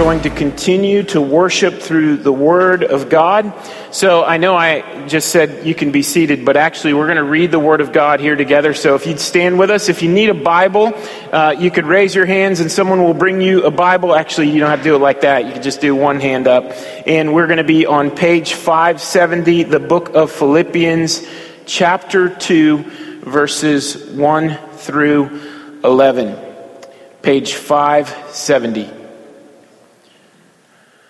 going to continue to worship through the Word of God. So I know I just said you can be seated, but actually we're going to read the Word of God here together. So if you'd stand with us, if you need a Bible, uh, you could raise your hands and someone will bring you a Bible. Actually, you don't have to do it like that. You can just do one hand up. And we're going to be on page 570, the book of Philippians, chapter 2, verses 1 through 11. Page 570.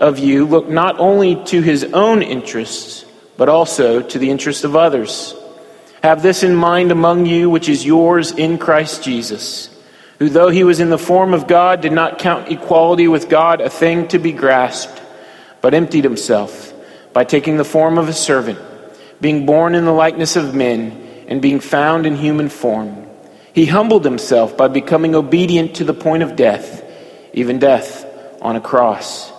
of you look not only to his own interests, but also to the interests of others. Have this in mind among you, which is yours in Christ Jesus, who, though he was in the form of God, did not count equality with God a thing to be grasped, but emptied himself by taking the form of a servant, being born in the likeness of men, and being found in human form. He humbled himself by becoming obedient to the point of death, even death on a cross.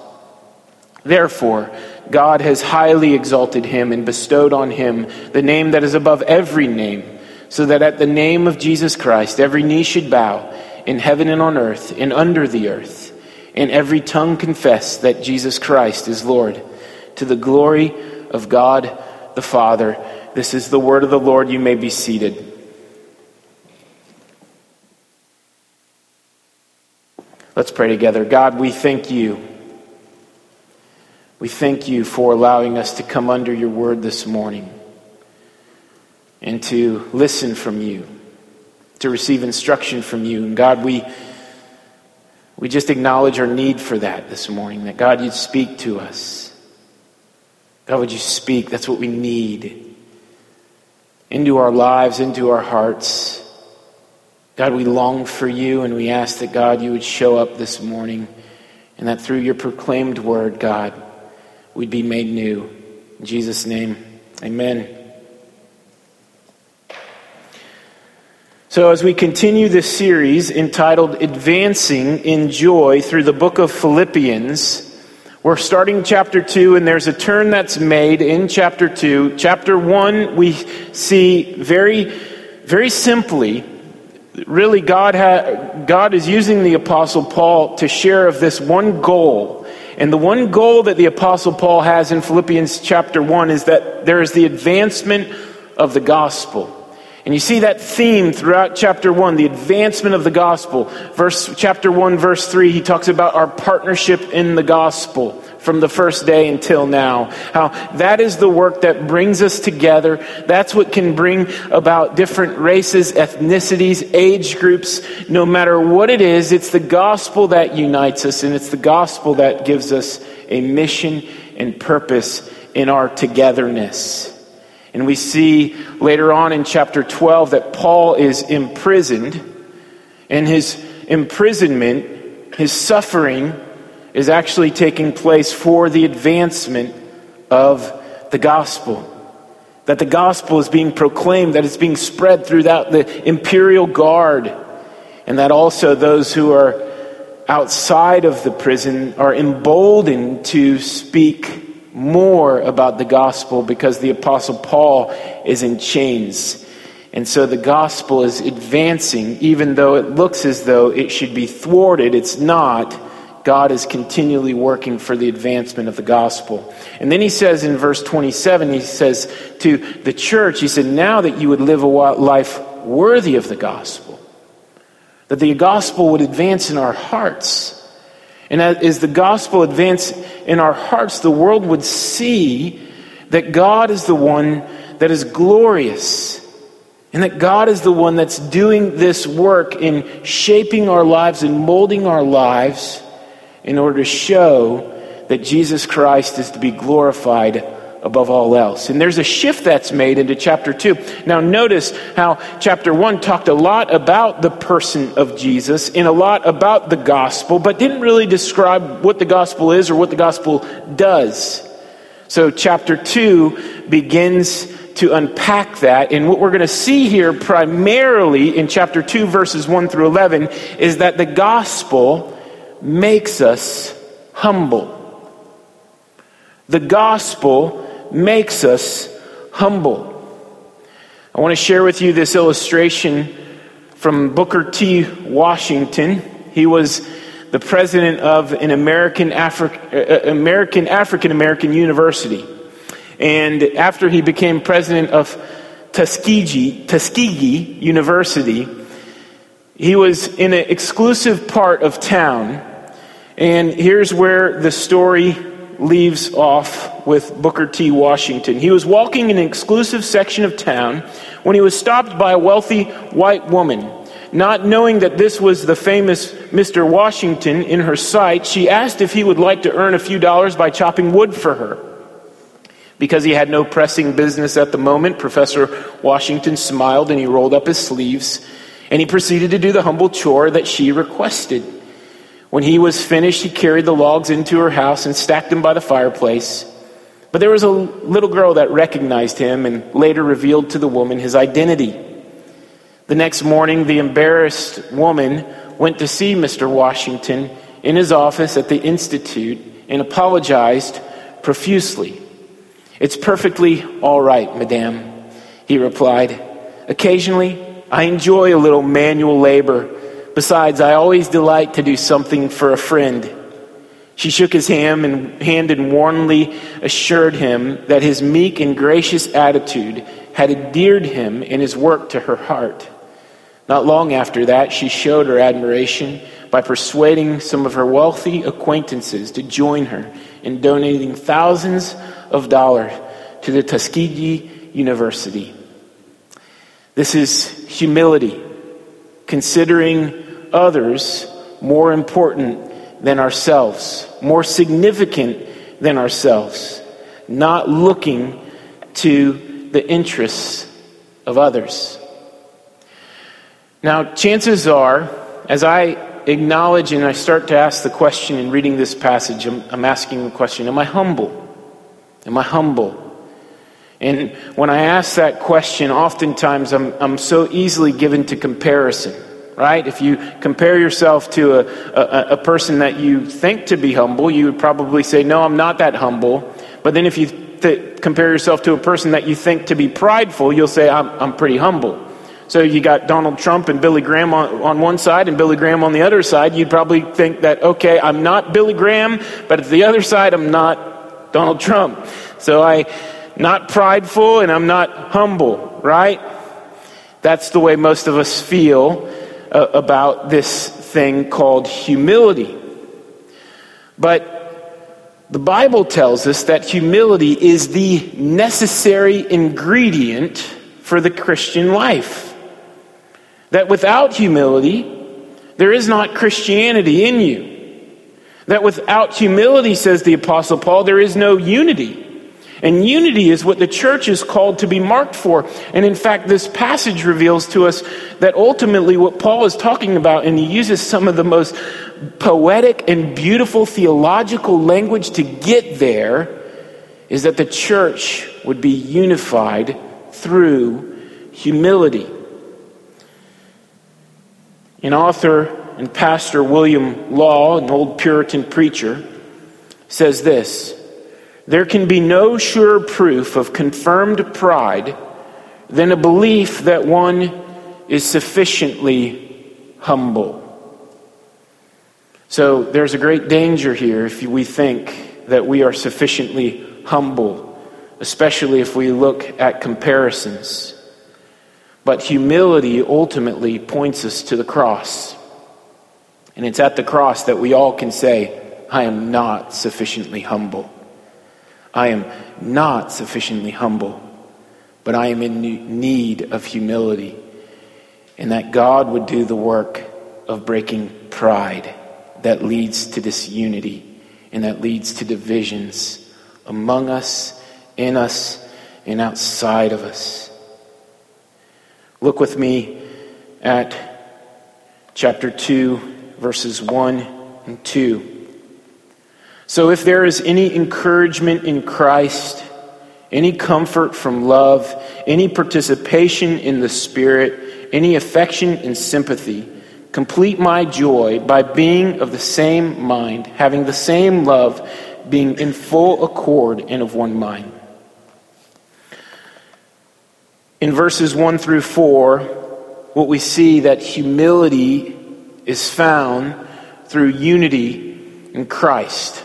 Therefore, God has highly exalted him and bestowed on him the name that is above every name, so that at the name of Jesus Christ every knee should bow in heaven and on earth and under the earth, and every tongue confess that Jesus Christ is Lord, to the glory of God the Father. This is the word of the Lord. You may be seated. Let's pray together. God, we thank you we thank you for allowing us to come under your word this morning and to listen from you, to receive instruction from you. And God, we, we just acknowledge our need for that this morning, that God, you'd speak to us. God, would you speak? That's what we need into our lives, into our hearts. God, we long for you and we ask that, God, you would show up this morning and that through your proclaimed word, God, we'd be made new. In Jesus' name, amen. So, as we continue this series entitled Advancing in Joy through the book of Philippians, we're starting chapter 2, and there's a turn that's made in chapter 2. Chapter 1, we see very, very simply, really, God, ha- God is using the Apostle Paul to share of this one goal and the one goal that the Apostle Paul has in Philippians chapter 1 is that there is the advancement of the gospel. And you see that theme throughout chapter 1, the advancement of the gospel. Verse chapter 1 verse 3 he talks about our partnership in the gospel from the first day until now. How that is the work that brings us together. That's what can bring about different races, ethnicities, age groups. No matter what it is, it's the gospel that unites us and it's the gospel that gives us a mission and purpose in our togetherness. And we see later on in chapter 12 that Paul is imprisoned and his imprisonment, his suffering, is actually taking place for the advancement of the gospel. That the gospel is being proclaimed, that it's being spread throughout the imperial guard, and that also those who are outside of the prison are emboldened to speak more about the gospel because the apostle Paul is in chains. And so the gospel is advancing, even though it looks as though it should be thwarted, it's not God is continually working for the advancement of the gospel. And then he says in verse 27, he says to the church, he said, Now that you would live a life worthy of the gospel, that the gospel would advance in our hearts. And as the gospel advance in our hearts, the world would see that God is the one that is glorious. And that God is the one that's doing this work in shaping our lives and molding our lives in order to show that Jesus Christ is to be glorified above all else. And there's a shift that's made into chapter 2. Now, notice how chapter 1 talked a lot about the person of Jesus and a lot about the gospel, but didn't really describe what the gospel is or what the gospel does. So, chapter 2 begins to unpack that. And what we're going to see here primarily in chapter 2, verses 1 through 11, is that the gospel makes us humble. The gospel makes us humble. I want to share with you this illustration from Booker T. Washington. He was the president of an American Afri- uh, American African American university. And after he became president of Tuskegee, Tuskegee University, he was in an exclusive part of town. And here's where the story leaves off with Booker T. Washington. He was walking in an exclusive section of town when he was stopped by a wealthy white woman. Not knowing that this was the famous Mr. Washington in her sight, she asked if he would like to earn a few dollars by chopping wood for her. Because he had no pressing business at the moment, Professor Washington smiled and he rolled up his sleeves and he proceeded to do the humble chore that she requested. When he was finished, he carried the logs into her house and stacked them by the fireplace. But there was a little girl that recognized him and later revealed to the woman his identity. The next morning, the embarrassed woman went to see Mr. Washington in his office at the Institute and apologized profusely. It's perfectly all right, madame, he replied. Occasionally, I enjoy a little manual labor. Besides, I always delight to do something for a friend. She shook his hand and, hand and warmly assured him that his meek and gracious attitude had endeared him and his work to her heart. Not long after that, she showed her admiration by persuading some of her wealthy acquaintances to join her in donating thousands of dollars to the Tuskegee University. This is humility, considering others more important than ourselves, more significant than ourselves, not looking to the interests of others. Now, chances are, as I acknowledge and I start to ask the question in reading this passage, I'm, I'm asking the question Am I humble? Am I humble? And when I ask that question, oftentimes I'm, I'm so easily given to comparison, right? If you compare yourself to a, a, a person that you think to be humble, you would probably say, No, I'm not that humble. But then if you th- compare yourself to a person that you think to be prideful, you'll say, I'm, I'm pretty humble. So you got Donald Trump and Billy Graham on, on one side and Billy Graham on the other side. You'd probably think that, okay, I'm not Billy Graham, but at the other side, I'm not Donald Trump. So I, not prideful and I'm not humble, right? That's the way most of us feel uh, about this thing called humility. But the Bible tells us that humility is the necessary ingredient for the Christian life. That without humility, there is not Christianity in you. That without humility, says the Apostle Paul, there is no unity. And unity is what the church is called to be marked for. And in fact, this passage reveals to us that ultimately what Paul is talking about, and he uses some of the most poetic and beautiful theological language to get there, is that the church would be unified through humility. An author and pastor William Law, an old Puritan preacher, says this There can be no surer proof of confirmed pride than a belief that one is sufficiently humble. So there's a great danger here if we think that we are sufficiently humble, especially if we look at comparisons. But humility ultimately points us to the cross. And it's at the cross that we all can say, I am not sufficiently humble. I am not sufficiently humble, but I am in need of humility. And that God would do the work of breaking pride that leads to disunity and that leads to divisions among us in us and outside of us. Look with me at chapter 2, verses 1 and 2. So, if there is any encouragement in Christ, any comfort from love, any participation in the Spirit, any affection and sympathy, complete my joy by being of the same mind, having the same love, being in full accord and of one mind. In verses 1 through 4, what we see that humility is found through unity in Christ.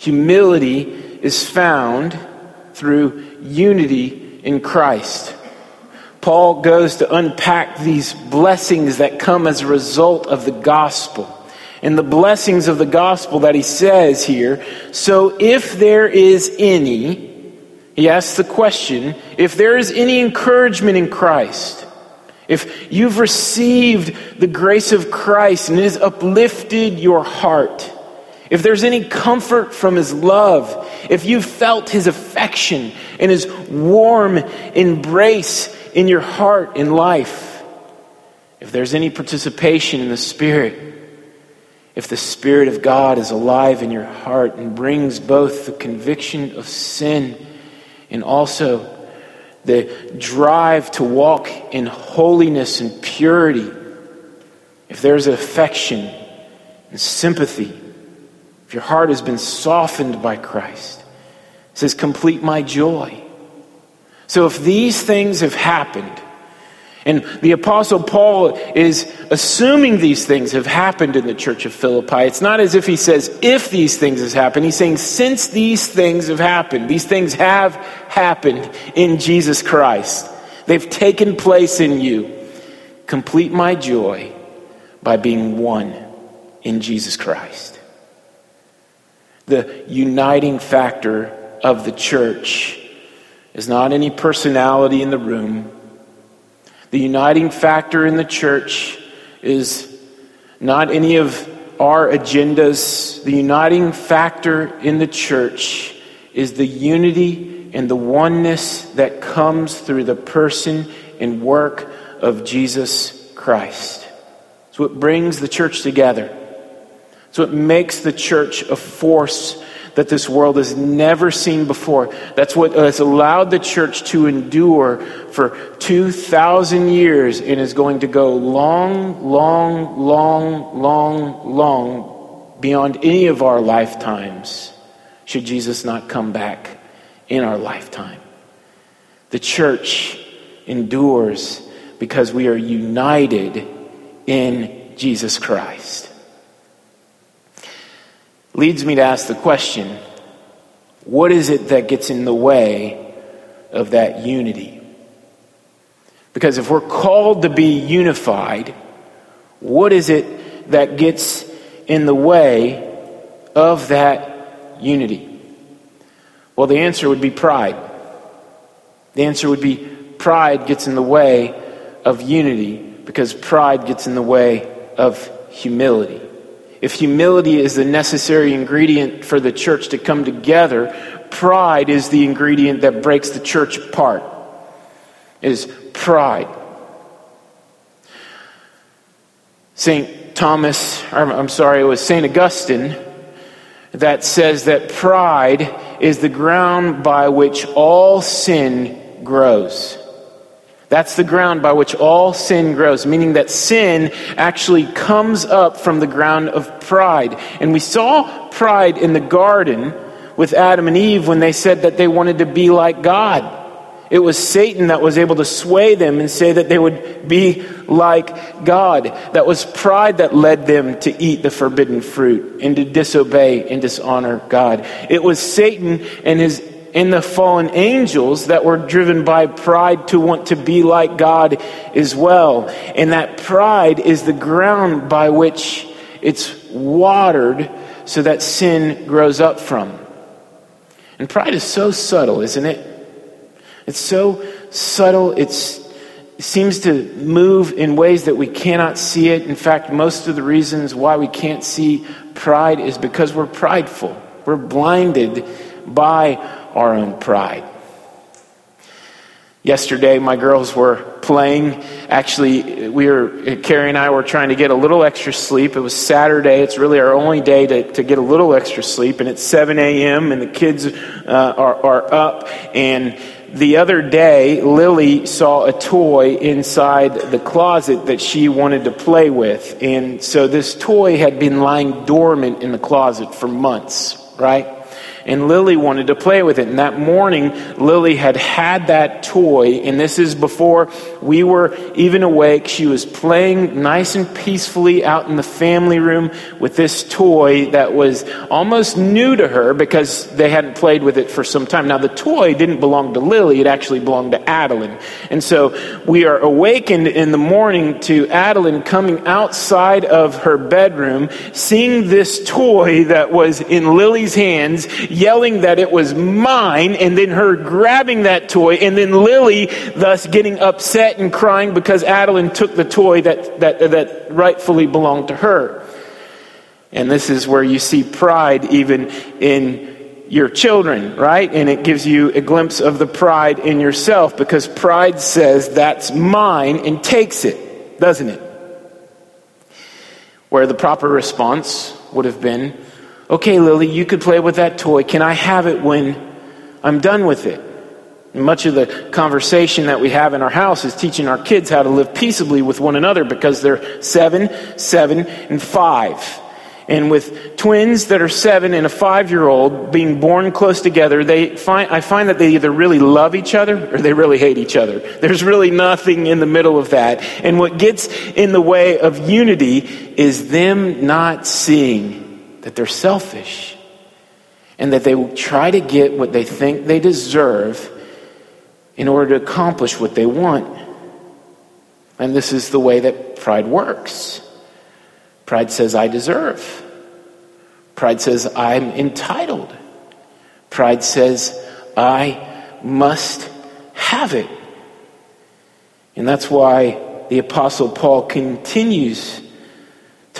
Humility is found through unity in Christ. Paul goes to unpack these blessings that come as a result of the gospel. And the blessings of the gospel that he says here. So if there is any, he asks the question, if there is any encouragement in Christ, if you've received the grace of Christ and it has uplifted your heart, if there's any comfort from his love, if you've felt his affection and his warm embrace in your heart in life, if there's any participation in the Spirit, if the Spirit of God is alive in your heart and brings both the conviction of sin and also the drive to walk in holiness and purity, if there's affection and sympathy, if your heart has been softened by Christ, it says, complete my joy. So if these things have happened, and the Apostle Paul is assuming these things have happened in the church of Philippi. It's not as if he says, if these things have happened. He's saying, since these things have happened, these things have happened in Jesus Christ. They've taken place in you. Complete my joy by being one in Jesus Christ the uniting factor of the church is not any personality in the room. The uniting factor in the church is not any of our agendas. The uniting factor in the church is the unity and the oneness that comes through the person and work of Jesus Christ. It's what brings the church together. So it makes the church a force that this world has never seen before. That's what has allowed the church to endure for 2,000 years and is going to go long, long, long, long, long beyond any of our lifetimes should Jesus not come back in our lifetime. The church endures because we are united in Jesus Christ leads me to ask the question what is it that gets in the way of that unity? Because if we're called to be unified, what is it that gets in the way of that unity? Well, the answer would be pride. The answer would be pride gets in the way of unity because pride gets in the way of humility. If humility is the necessary ingredient for the church to come together, pride is the ingredient that breaks the church apart. Is pride. St. Thomas, I'm sorry, it was St. Augustine that says that pride is the ground by which all sin grows. That's the ground by which all sin grows, meaning that sin actually comes up from the ground of pride. And we saw pride in the garden with Adam and Eve when they said that they wanted to be like God. It was Satan that was able to sway them and say that they would be like God. That was pride that led them to eat the forbidden fruit and to disobey and dishonor God. It was Satan and his in the fallen angels that were driven by pride to want to be like God as well. And that pride is the ground by which it's watered so that sin grows up from. And pride is so subtle, isn't it? It's so subtle, it's, it seems to move in ways that we cannot see it. In fact, most of the reasons why we can't see pride is because we're prideful. We're blinded by our own pride. Yesterday, my girls were playing. Actually, we were, Carrie and I were trying to get a little extra sleep. It was Saturday. It's really our only day to, to get a little extra sleep. And it's 7 a.m., and the kids uh, are, are up. And the other day, Lily saw a toy inside the closet that she wanted to play with. And so this toy had been lying dormant in the closet for months, right? And Lily wanted to play with it. And that morning, Lily had had that toy, and this is before we were even awake. She was playing nice and peacefully out in the family room with this toy that was almost new to her because they hadn't played with it for some time. Now, the toy didn't belong to Lily, it actually belonged to Adeline. And so we are awakened in the morning to Adeline coming outside of her bedroom, seeing this toy that was in Lily's hands yelling that it was mine, and then her grabbing that toy, and then Lily thus getting upset and crying because Adeline took the toy that, that, that rightfully belonged to her. And this is where you see pride even in your children, right? And it gives you a glimpse of the pride in yourself because pride says, that's mine, and takes it, doesn't it? Where the proper response would have been, Okay, Lily, you could play with that toy. Can I have it when I'm done with it? And much of the conversation that we have in our house is teaching our kids how to live peaceably with one another because they're seven, seven, and five. And with twins that are seven and a five year old being born close together, they find, I find that they either really love each other or they really hate each other. There's really nothing in the middle of that. And what gets in the way of unity is them not seeing that they're selfish and that they will try to get what they think they deserve in order to accomplish what they want. And this is the way that pride works. Pride says, I deserve. Pride says, I'm entitled. Pride says, I must have it. And that's why the Apostle Paul continues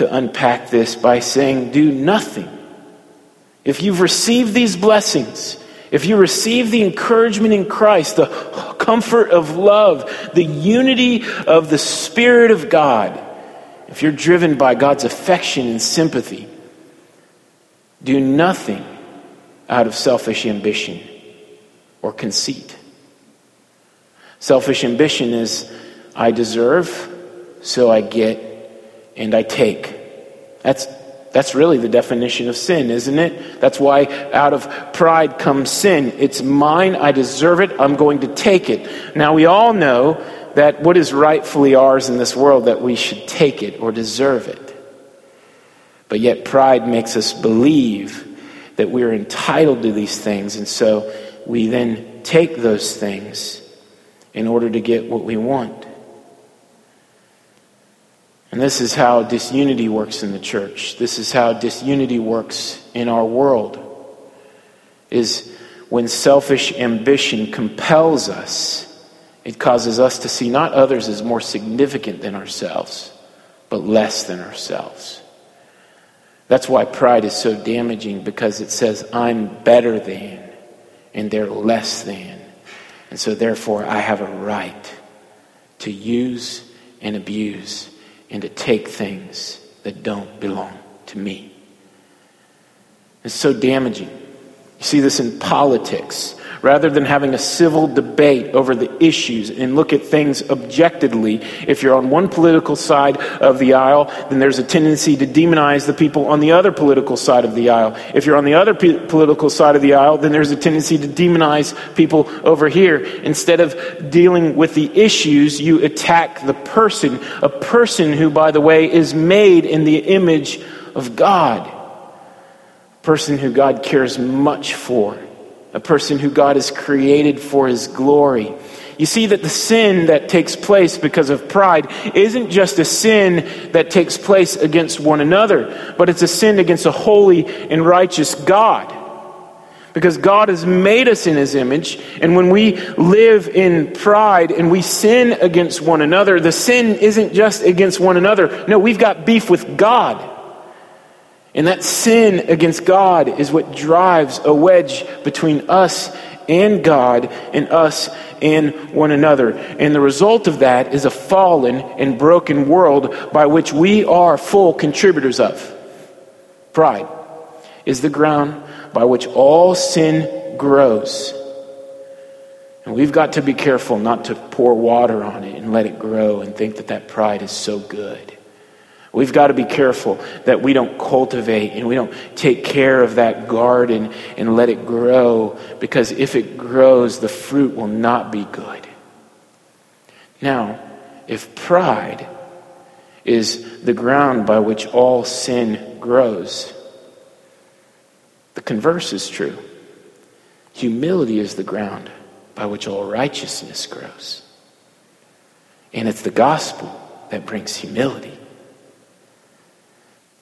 to unpack this by saying, Do nothing. If you've received these blessings, if you receive the encouragement in Christ, the comfort of love, the unity of the Spirit of God, if you're driven by God's affection and sympathy, do nothing out of selfish ambition or conceit. Selfish ambition is I deserve, so I get and I take. That's, that's really the definition of sin, isn't it? That's why out of pride comes sin. It's mine, I deserve it, I'm going to take it. Now, we all know that what is rightfully ours in this world, that we should take it or deserve it. But yet, pride makes us believe that we're entitled to these things, and so we then take those things in order to get what we want. And this is how disunity works in the church. This is how disunity works in our world. Is when selfish ambition compels us, it causes us to see not others as more significant than ourselves, but less than ourselves. That's why pride is so damaging because it says, I'm better than, and they're less than. And so, therefore, I have a right to use and abuse and to take things that don't belong to me. It's so damaging. You see this in politics rather than having a civil debate over the issues and look at things objectively. If you're on one political side of the aisle, then there's a tendency to demonize the people on the other political side of the aisle. If you're on the other p- political side of the aisle, then there's a tendency to demonize people over here. Instead of dealing with the issues, you attack the person, a person who, by the way, is made in the image of God. A person who God cares much for a person who God has created for his glory. You see that the sin that takes place because of pride isn't just a sin that takes place against one another, but it's a sin against a holy and righteous God. Because God has made us in his image, and when we live in pride and we sin against one another, the sin isn't just against one another. No, we've got beef with God. And that sin against God is what drives a wedge between us and God and us and one another. And the result of that is a fallen and broken world by which we are full contributors of. Pride is the ground by which all sin grows. And we've got to be careful not to pour water on it and let it grow and think that that pride is so good. We've got to be careful that we don't cultivate and we don't take care of that garden and let it grow because if it grows, the fruit will not be good. Now, if pride is the ground by which all sin grows, the converse is true. Humility is the ground by which all righteousness grows. And it's the gospel that brings humility.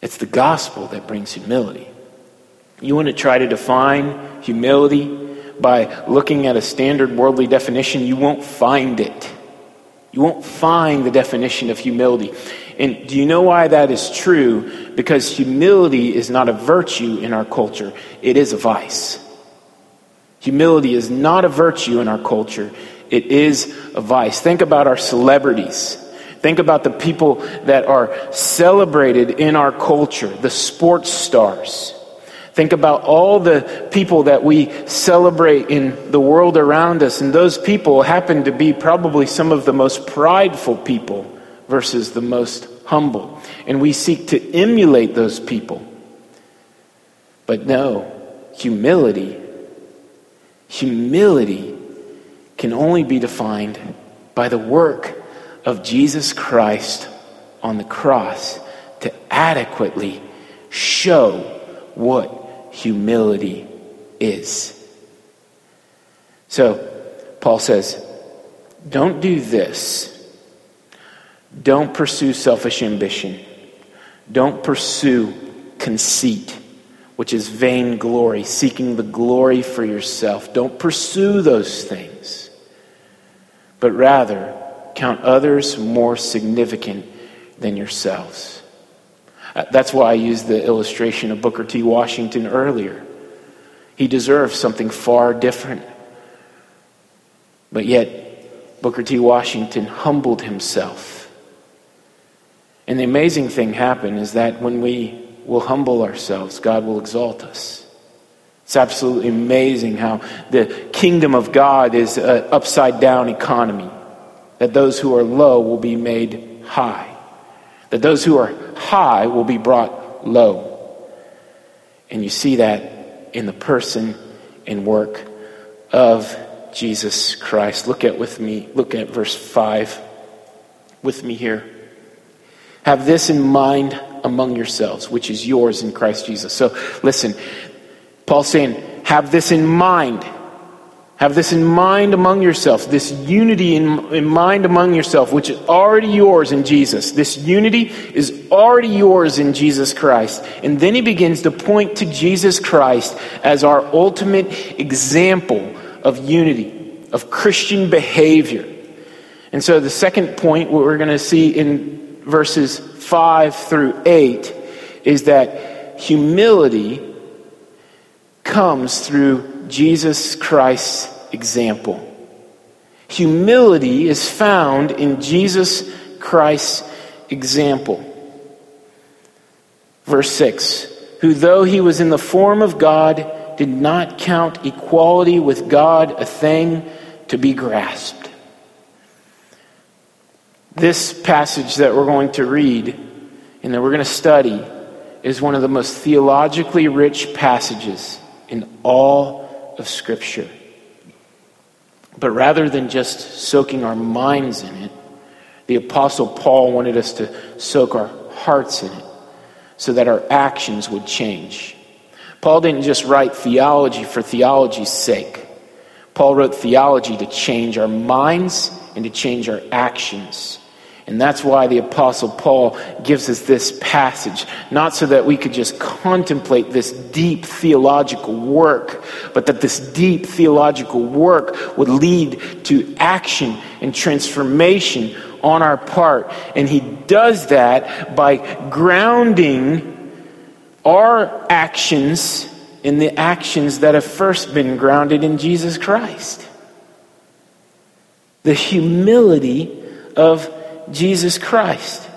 It's the gospel that brings humility. You want to try to define humility by looking at a standard worldly definition, you won't find it. You won't find the definition of humility. And do you know why that is true? Because humility is not a virtue in our culture, it is a vice. Humility is not a virtue in our culture, it is a vice. Think about our celebrities. Think about the people that are celebrated in our culture, the sports stars. Think about all the people that we celebrate in the world around us, and those people happen to be probably some of the most prideful people versus the most humble. And we seek to emulate those people. But no, humility, humility can only be defined by the work of Jesus Christ on the cross to adequately show what humility is. So, Paul says, don't do this. Don't pursue selfish ambition. Don't pursue conceit, which is vainglory, seeking the glory for yourself. Don't pursue those things, but rather count others more significant than yourselves. Uh, that's why I used the illustration of Booker T. Washington earlier. He deserved something far different. But yet, Booker T. Washington humbled himself. And the amazing thing happened is that when we will humble ourselves, God will exalt us. It's absolutely amazing how the kingdom of God is an upside down economy that those who are low will be made high, that those who are high will be brought low. And you see that in the person and work of Jesus Christ. Look at with me, look at verse 5 with me here. Have this in mind among yourselves, which is yours in Christ Jesus. So listen, Paul's saying, have this in mind. Have this in mind among yourselves, this unity in, in, mind among yourself, which is already yours in Jesus. This unity is already yours in Jesus Christ. And then he begins to point to Jesus Christ as our ultimate example of unity, of Christian behavior. And so the second point, what we're going to see in verses 5 through 8, is that humility comes through Jesus Christ's example. Humility is found in Jesus Christ's example. Verse 6 Who, though he was in the form of God, did not count equality with God a thing to be grasped. This passage that we're going to read and that we're going to study is one of the most theologically rich passages in all of Scripture. But rather than just soaking our minds in it, the Apostle Paul wanted us to soak our hearts in it so that our actions would change. Paul didn't just write theology for theology's sake. Paul wrote theology to change our minds and to change our actions. And that's why the Apostle Paul gives us this passage, not so that we could just contemplate this deep theological work, but that this deep theological work would lead to action and transformation on our part. And he does that by grounding our actions in the actions that have first been grounded in Jesus Christ. The humility of Jesus Christ,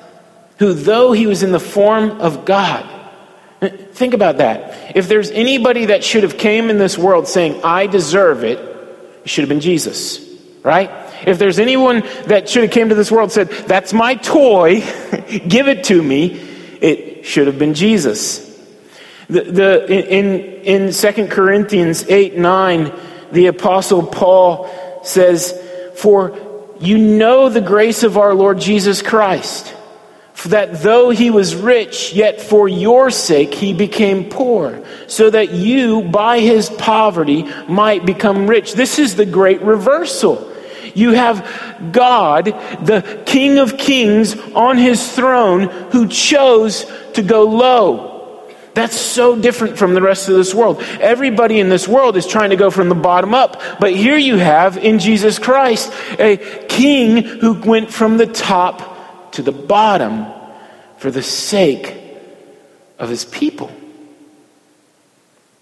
who, though he was in the form of God, think about that. If there's anybody that should have came in this world saying, I deserve it, it should have been Jesus, right? If there's anyone that should have came to this world said, that's my toy, give it to me, it should have been Jesus. The, the, in, in 2 Corinthians 8 9, the Apostle Paul says, For you know the grace of our Lord Jesus Christ, that though he was rich, yet for your sake he became poor, so that you, by his poverty, might become rich. This is the great reversal. You have God, the King of Kings, on his throne who chose to go low. That's so different from the rest of this world. Everybody in this world is trying to go from the bottom up. But here you have in Jesus Christ a king who went from the top to the bottom for the sake of his people.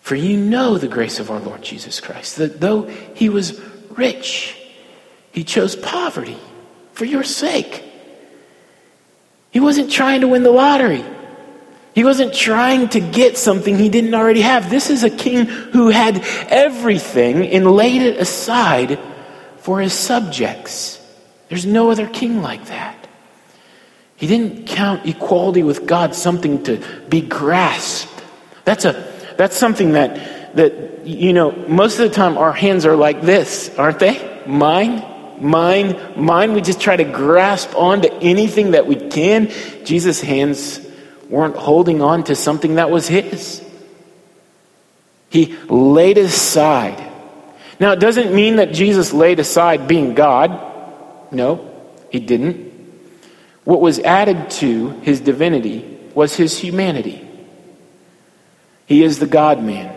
For you know the grace of our Lord Jesus Christ, that though he was rich, he chose poverty for your sake. He wasn't trying to win the lottery. He wasn't trying to get something he didn't already have. This is a king who had everything and laid it aside for his subjects. There's no other king like that. He didn't count equality with God something to be grasped. That's a that's something that that you know most of the time our hands are like this, aren't they? Mine, mine, mine. We just try to grasp onto anything that we can. Jesus' hands weren't holding on to something that was his. He laid aside. Now, it doesn't mean that Jesus laid aside being God. No, he didn't. What was added to his divinity was his humanity. He is the God man.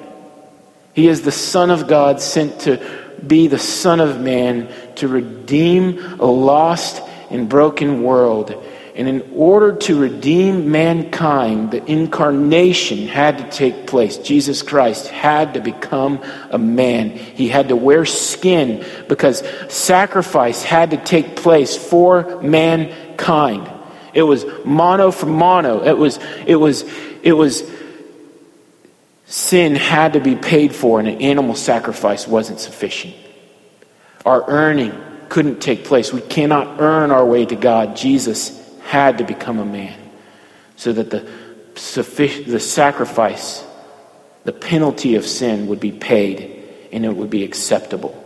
He is the Son of God sent to be the Son of Man to redeem a lost and broken world and in order to redeem mankind, the incarnation had to take place. Jesus Christ had to become a man. He had to wear skin because sacrifice had to take place for mankind. It was mono for mono. It was, it was, it was, sin had to be paid for, and an animal sacrifice wasn't sufficient. Our earning couldn't take place. We cannot earn our way to God. Jesus had to become a man so that the, the sacrifice, the penalty of sin would be paid and it would be acceptable.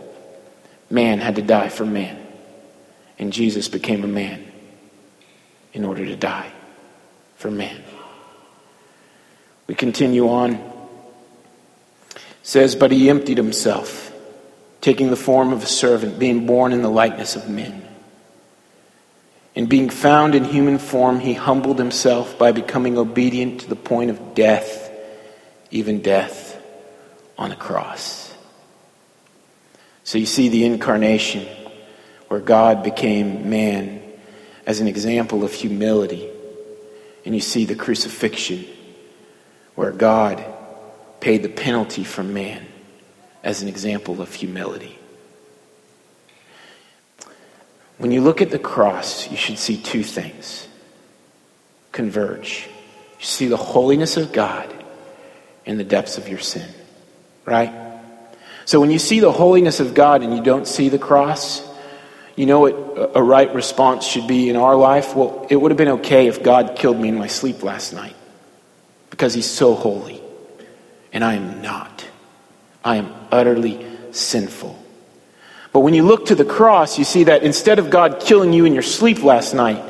Man had to die for man, and Jesus became a man in order to die for man. We continue on. It says, But he emptied himself, taking the form of a servant, being born in the likeness of men. And being found in human form, he humbled himself by becoming obedient to the point of death, even death on a cross. So you see the incarnation where God became man as an example of humility. And you see the crucifixion where God paid the penalty for man as an example of humility. When you look at the cross, you should see two things converge. You see the holiness of God in the depths of your sin, right? So when you see the holiness of God and you don't see the cross, you know what a right response should be in our life? Well, it would have been okay if God killed me in my sleep last night because he's so holy. And I am not. I am utterly sinful. But when you look to the cross, you see that instead of God killing you in your sleep last night,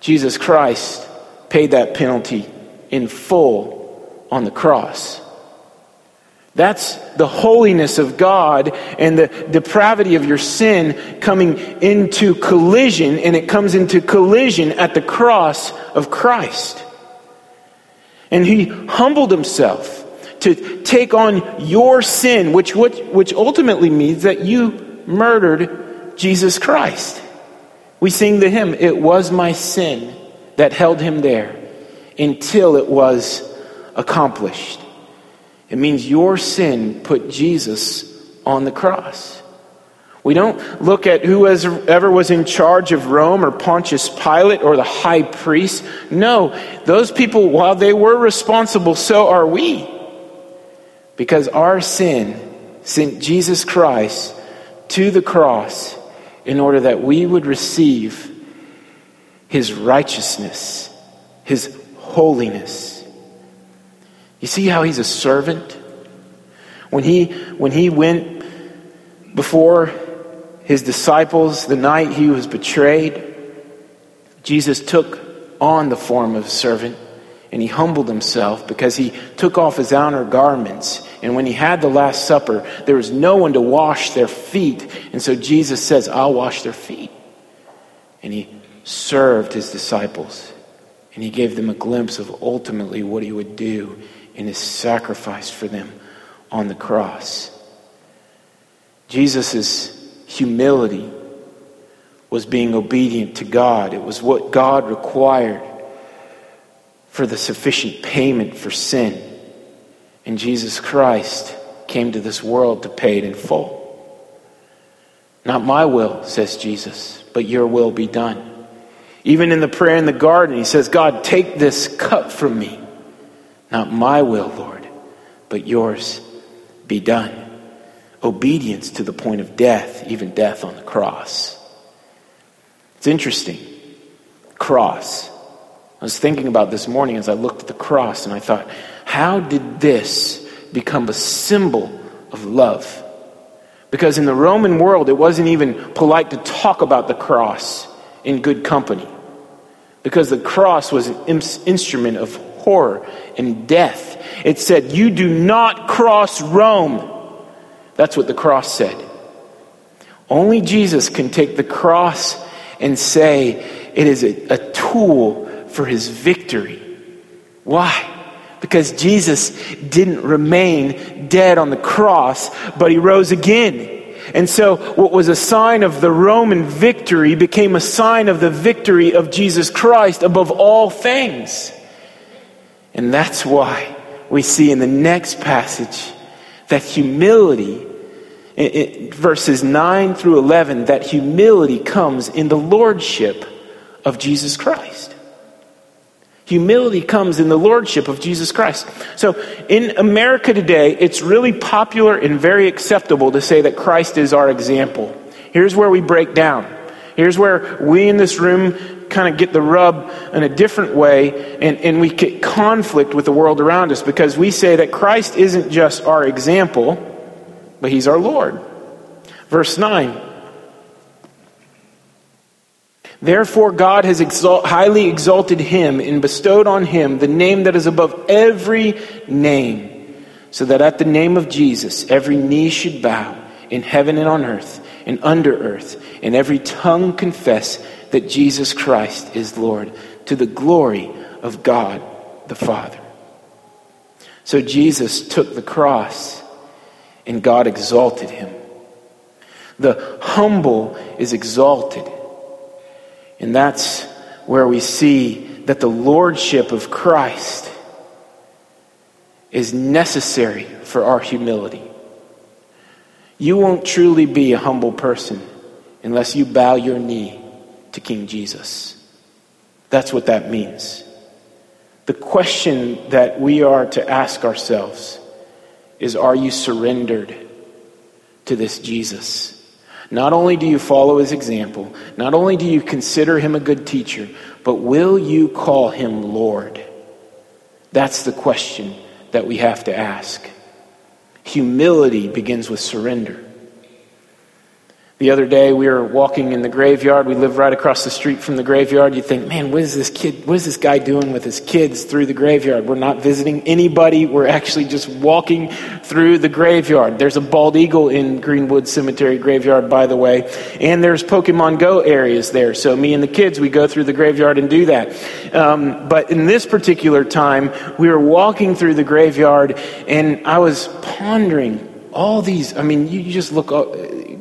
Jesus Christ paid that penalty in full on the cross. That's the holiness of God and the depravity of your sin coming into collision, and it comes into collision at the cross of Christ. And he humbled himself to take on your sin, which, which, which ultimately means that you murdered Jesus Christ. We sing the hymn, It was my sin that held him there until it was accomplished. It means your sin put Jesus on the cross. We don't look at who ever was in charge of Rome or Pontius Pilate or the high priest. No, those people, while they were responsible, so are we. Because our sin sent Jesus Christ to the cross in order that we would receive his righteousness, his holiness. You see how he's a servant? When he, when he went before his disciples the night he was betrayed, Jesus took on the form of a servant and he humbled himself because he took off his outer garments. And when he had the Last Supper, there was no one to wash their feet. And so Jesus says, I'll wash their feet. And he served his disciples. And he gave them a glimpse of ultimately what he would do in his sacrifice for them on the cross. Jesus' humility was being obedient to God. It was what God required for the sufficient payment for sin. And Jesus Christ came to this world to pay it in full. Not my will, says Jesus, but your will be done. Even in the prayer in the garden, he says, God, take this cup from me. Not my will, Lord, but yours be done obedience to the point of death, even death on the cross. It's interesting. Cross. I was thinking about this morning as I looked at the cross and I thought, how did this become a symbol of love? Because in the Roman world, it wasn't even polite to talk about the cross in good company. Because the cross was an instrument of horror and death. It said, You do not cross Rome. That's what the cross said. Only Jesus can take the cross and say it is a, a tool for his victory. Why? Because Jesus didn't remain dead on the cross, but he rose again. And so, what was a sign of the Roman victory became a sign of the victory of Jesus Christ above all things. And that's why we see in the next passage that humility it, verses 9 through 11 that humility comes in the lordship of Jesus Christ. Humility comes in the lordship of Jesus Christ. So in America today, it's really popular and very acceptable to say that Christ is our example. Here's where we break down. Here's where we in this room kind of get the rub in a different way and, and we get conflict with the world around us because we say that Christ isn't just our example, but he's our Lord. Verse 9. Therefore, God has exalt, highly exalted him and bestowed on him the name that is above every name, so that at the name of Jesus every knee should bow in heaven and on earth and under earth, and every tongue confess that Jesus Christ is Lord, to the glory of God the Father. So Jesus took the cross and God exalted him. The humble is exalted. And that's where we see that the lordship of Christ is necessary for our humility. You won't truly be a humble person unless you bow your knee to King Jesus. That's what that means. The question that we are to ask ourselves is are you surrendered to this Jesus? Not only do you follow his example, not only do you consider him a good teacher, but will you call him Lord? That's the question that we have to ask. Humility begins with surrender. The other day, we were walking in the graveyard. We live right across the street from the graveyard. You think, man, what is this kid, what is this guy doing with his kids through the graveyard? We're not visiting anybody. We're actually just walking through the graveyard. There's a bald eagle in Greenwood Cemetery graveyard, by the way. And there's Pokemon Go areas there. So me and the kids, we go through the graveyard and do that. Um, but in this particular time, we were walking through the graveyard and I was pondering all these. I mean, you just look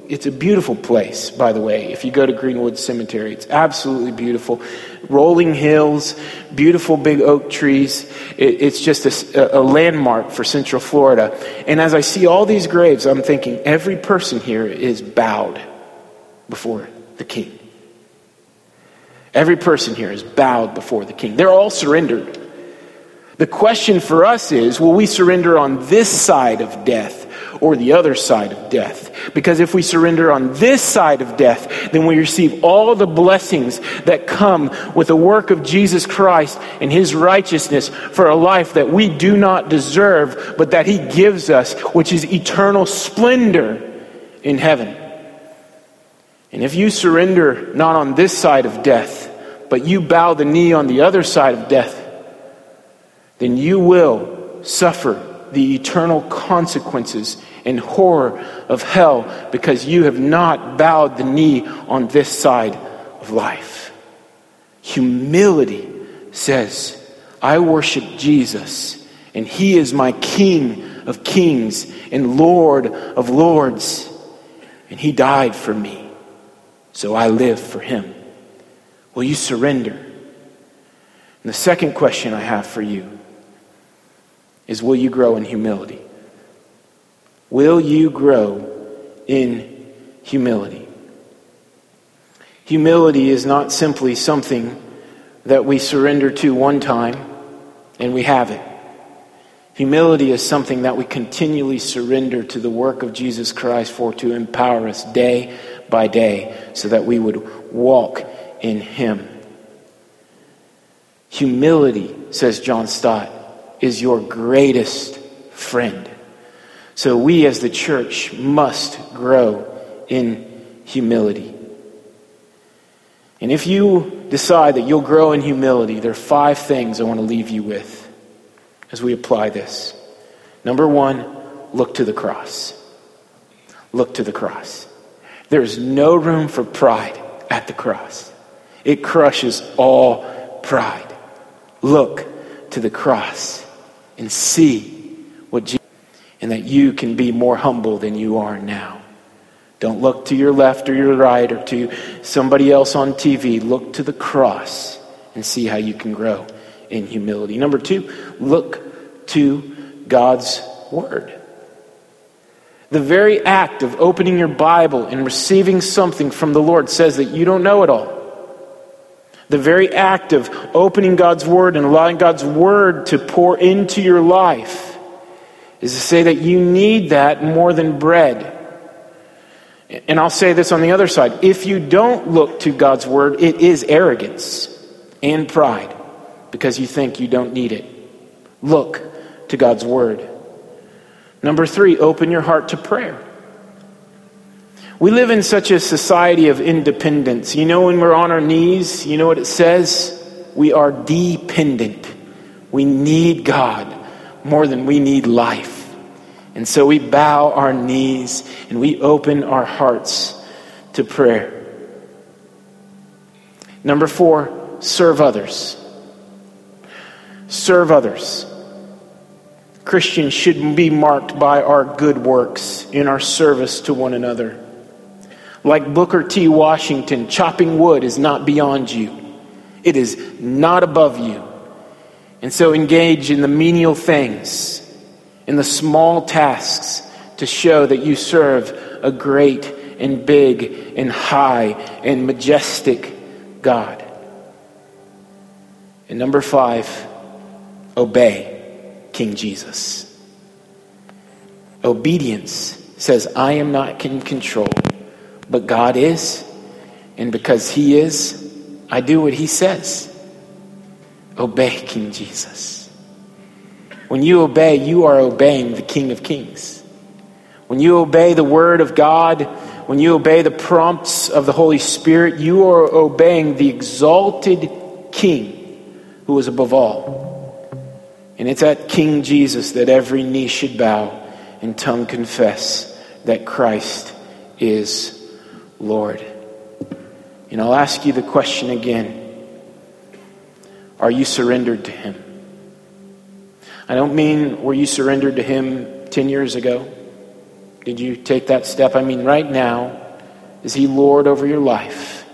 it's a beautiful place, by the way. If you go to Greenwood Cemetery, it's absolutely beautiful. Rolling hills, beautiful big oak trees. It, it's just a, a landmark for Central Florida. And as I see all these graves, I'm thinking every person here is bowed before the king. Every person here is bowed before the king. They're all surrendered. The question for us is will we surrender on this side of death or the other side of death? Because if we surrender on this side of death, then we receive all the blessings that come with the work of Jesus Christ and his righteousness for a life that we do not deserve, but that he gives us, which is eternal splendor in heaven. And if you surrender not on this side of death, but you bow the knee on the other side of death, then you will suffer the eternal consequences and horror of hell because you have not bowed the knee on this side of life. Humility says, I worship Jesus, and he is my King of kings and Lord of lords, and he died for me so I live for him. Will you surrender? And the second question I have for you is Will you grow in humility? Will you grow in humility? Humility is not simply something that we surrender to one time and we have it. Humility is something that we continually surrender to the work of Jesus Christ for to empower us day by day so that we would walk in Him. Humility, says John Stott, is your greatest friend. So we as the church must grow in humility. And if you decide that you'll grow in humility, there are five things I want to leave you with as we apply this. Number one, look to the cross. Look to the cross. There's no room for pride at the cross. It crushes all pride. Look to the cross and see what Jesus and that you can be more humble than you are now. Don't look to your left or your right or to somebody else on TV. Look to the cross and see how you can grow in humility. Number two, look to God's Word. The very act of opening your Bible and receiving something from the Lord says that you don't know it all. The very act of opening God's Word and allowing God's Word to pour into your life is to say that you need that more than bread. And I'll say this on the other side. If you don't look to God's Word, it is arrogance and pride because you think you don't need it. Look to God's Word. Number three, open your heart to prayer. We live in such a society of independence. You know, when we're on our knees, you know what it says? We are dependent. We need God more than we need life. And so we bow our knees and we open our hearts to prayer. Number four, serve others. Serve others. Christians should be marked by our good works in our service to one another. Like Booker T. Washington, chopping wood is not beyond you, it is not above you. And so engage in the menial things, in the small tasks to show that you serve a great and big and high and majestic God. And number five, obey. King Jesus. Obedience says, I am not in control, but God is. And because He is, I do what He says. Obey King Jesus. When you obey, you are obeying the King of Kings. When you obey the Word of God, when you obey the prompts of the Holy Spirit, you are obeying the exalted King who is above all. And it's at King Jesus that every knee should bow and tongue confess that Christ is Lord. And I'll ask you the question again Are you surrendered to Him? I don't mean were you surrendered to Him 10 years ago, Did you take that step? I mean, right now, is He Lord over your life?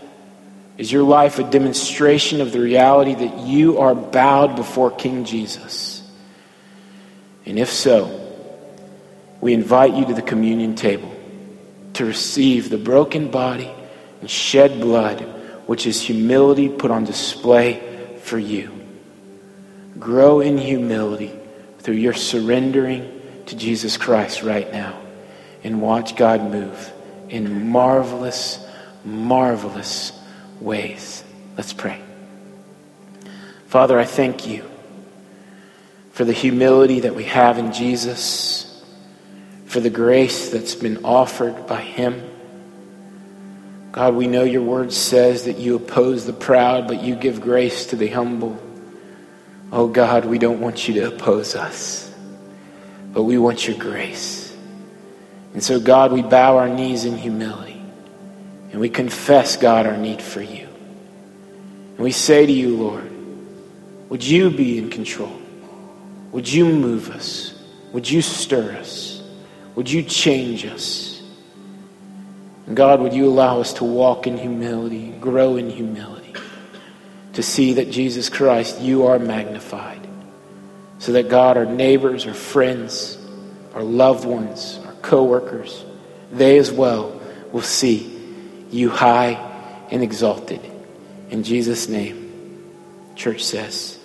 Is your life a demonstration of the reality that you are bowed before King Jesus? And if so, we invite you to the communion table to receive the broken body and shed blood, which is humility put on display for you. Grow in humility through your surrendering to Jesus Christ right now and watch God move in marvelous, marvelous ways. Let's pray. Father, I thank you for the humility that we have in Jesus, for the grace that's been offered by Him. God, we know your word says that you oppose the proud, but you give grace to the humble. Oh God, we don't want you to oppose us, but we want your grace. And so, God, we bow our knees in humility and we confess, God, our need for you. And we say to you, Lord, would you be in control? Would you move us? Would you stir us? Would you change us? And God, would you allow us to walk in humility, grow in humility, to see that Jesus Christ, you are magnified, so that God, our neighbors, our friends, our loved ones, our co-workers, they as well will see you high and exalted. In Jesus' name, church says,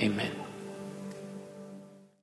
Amen.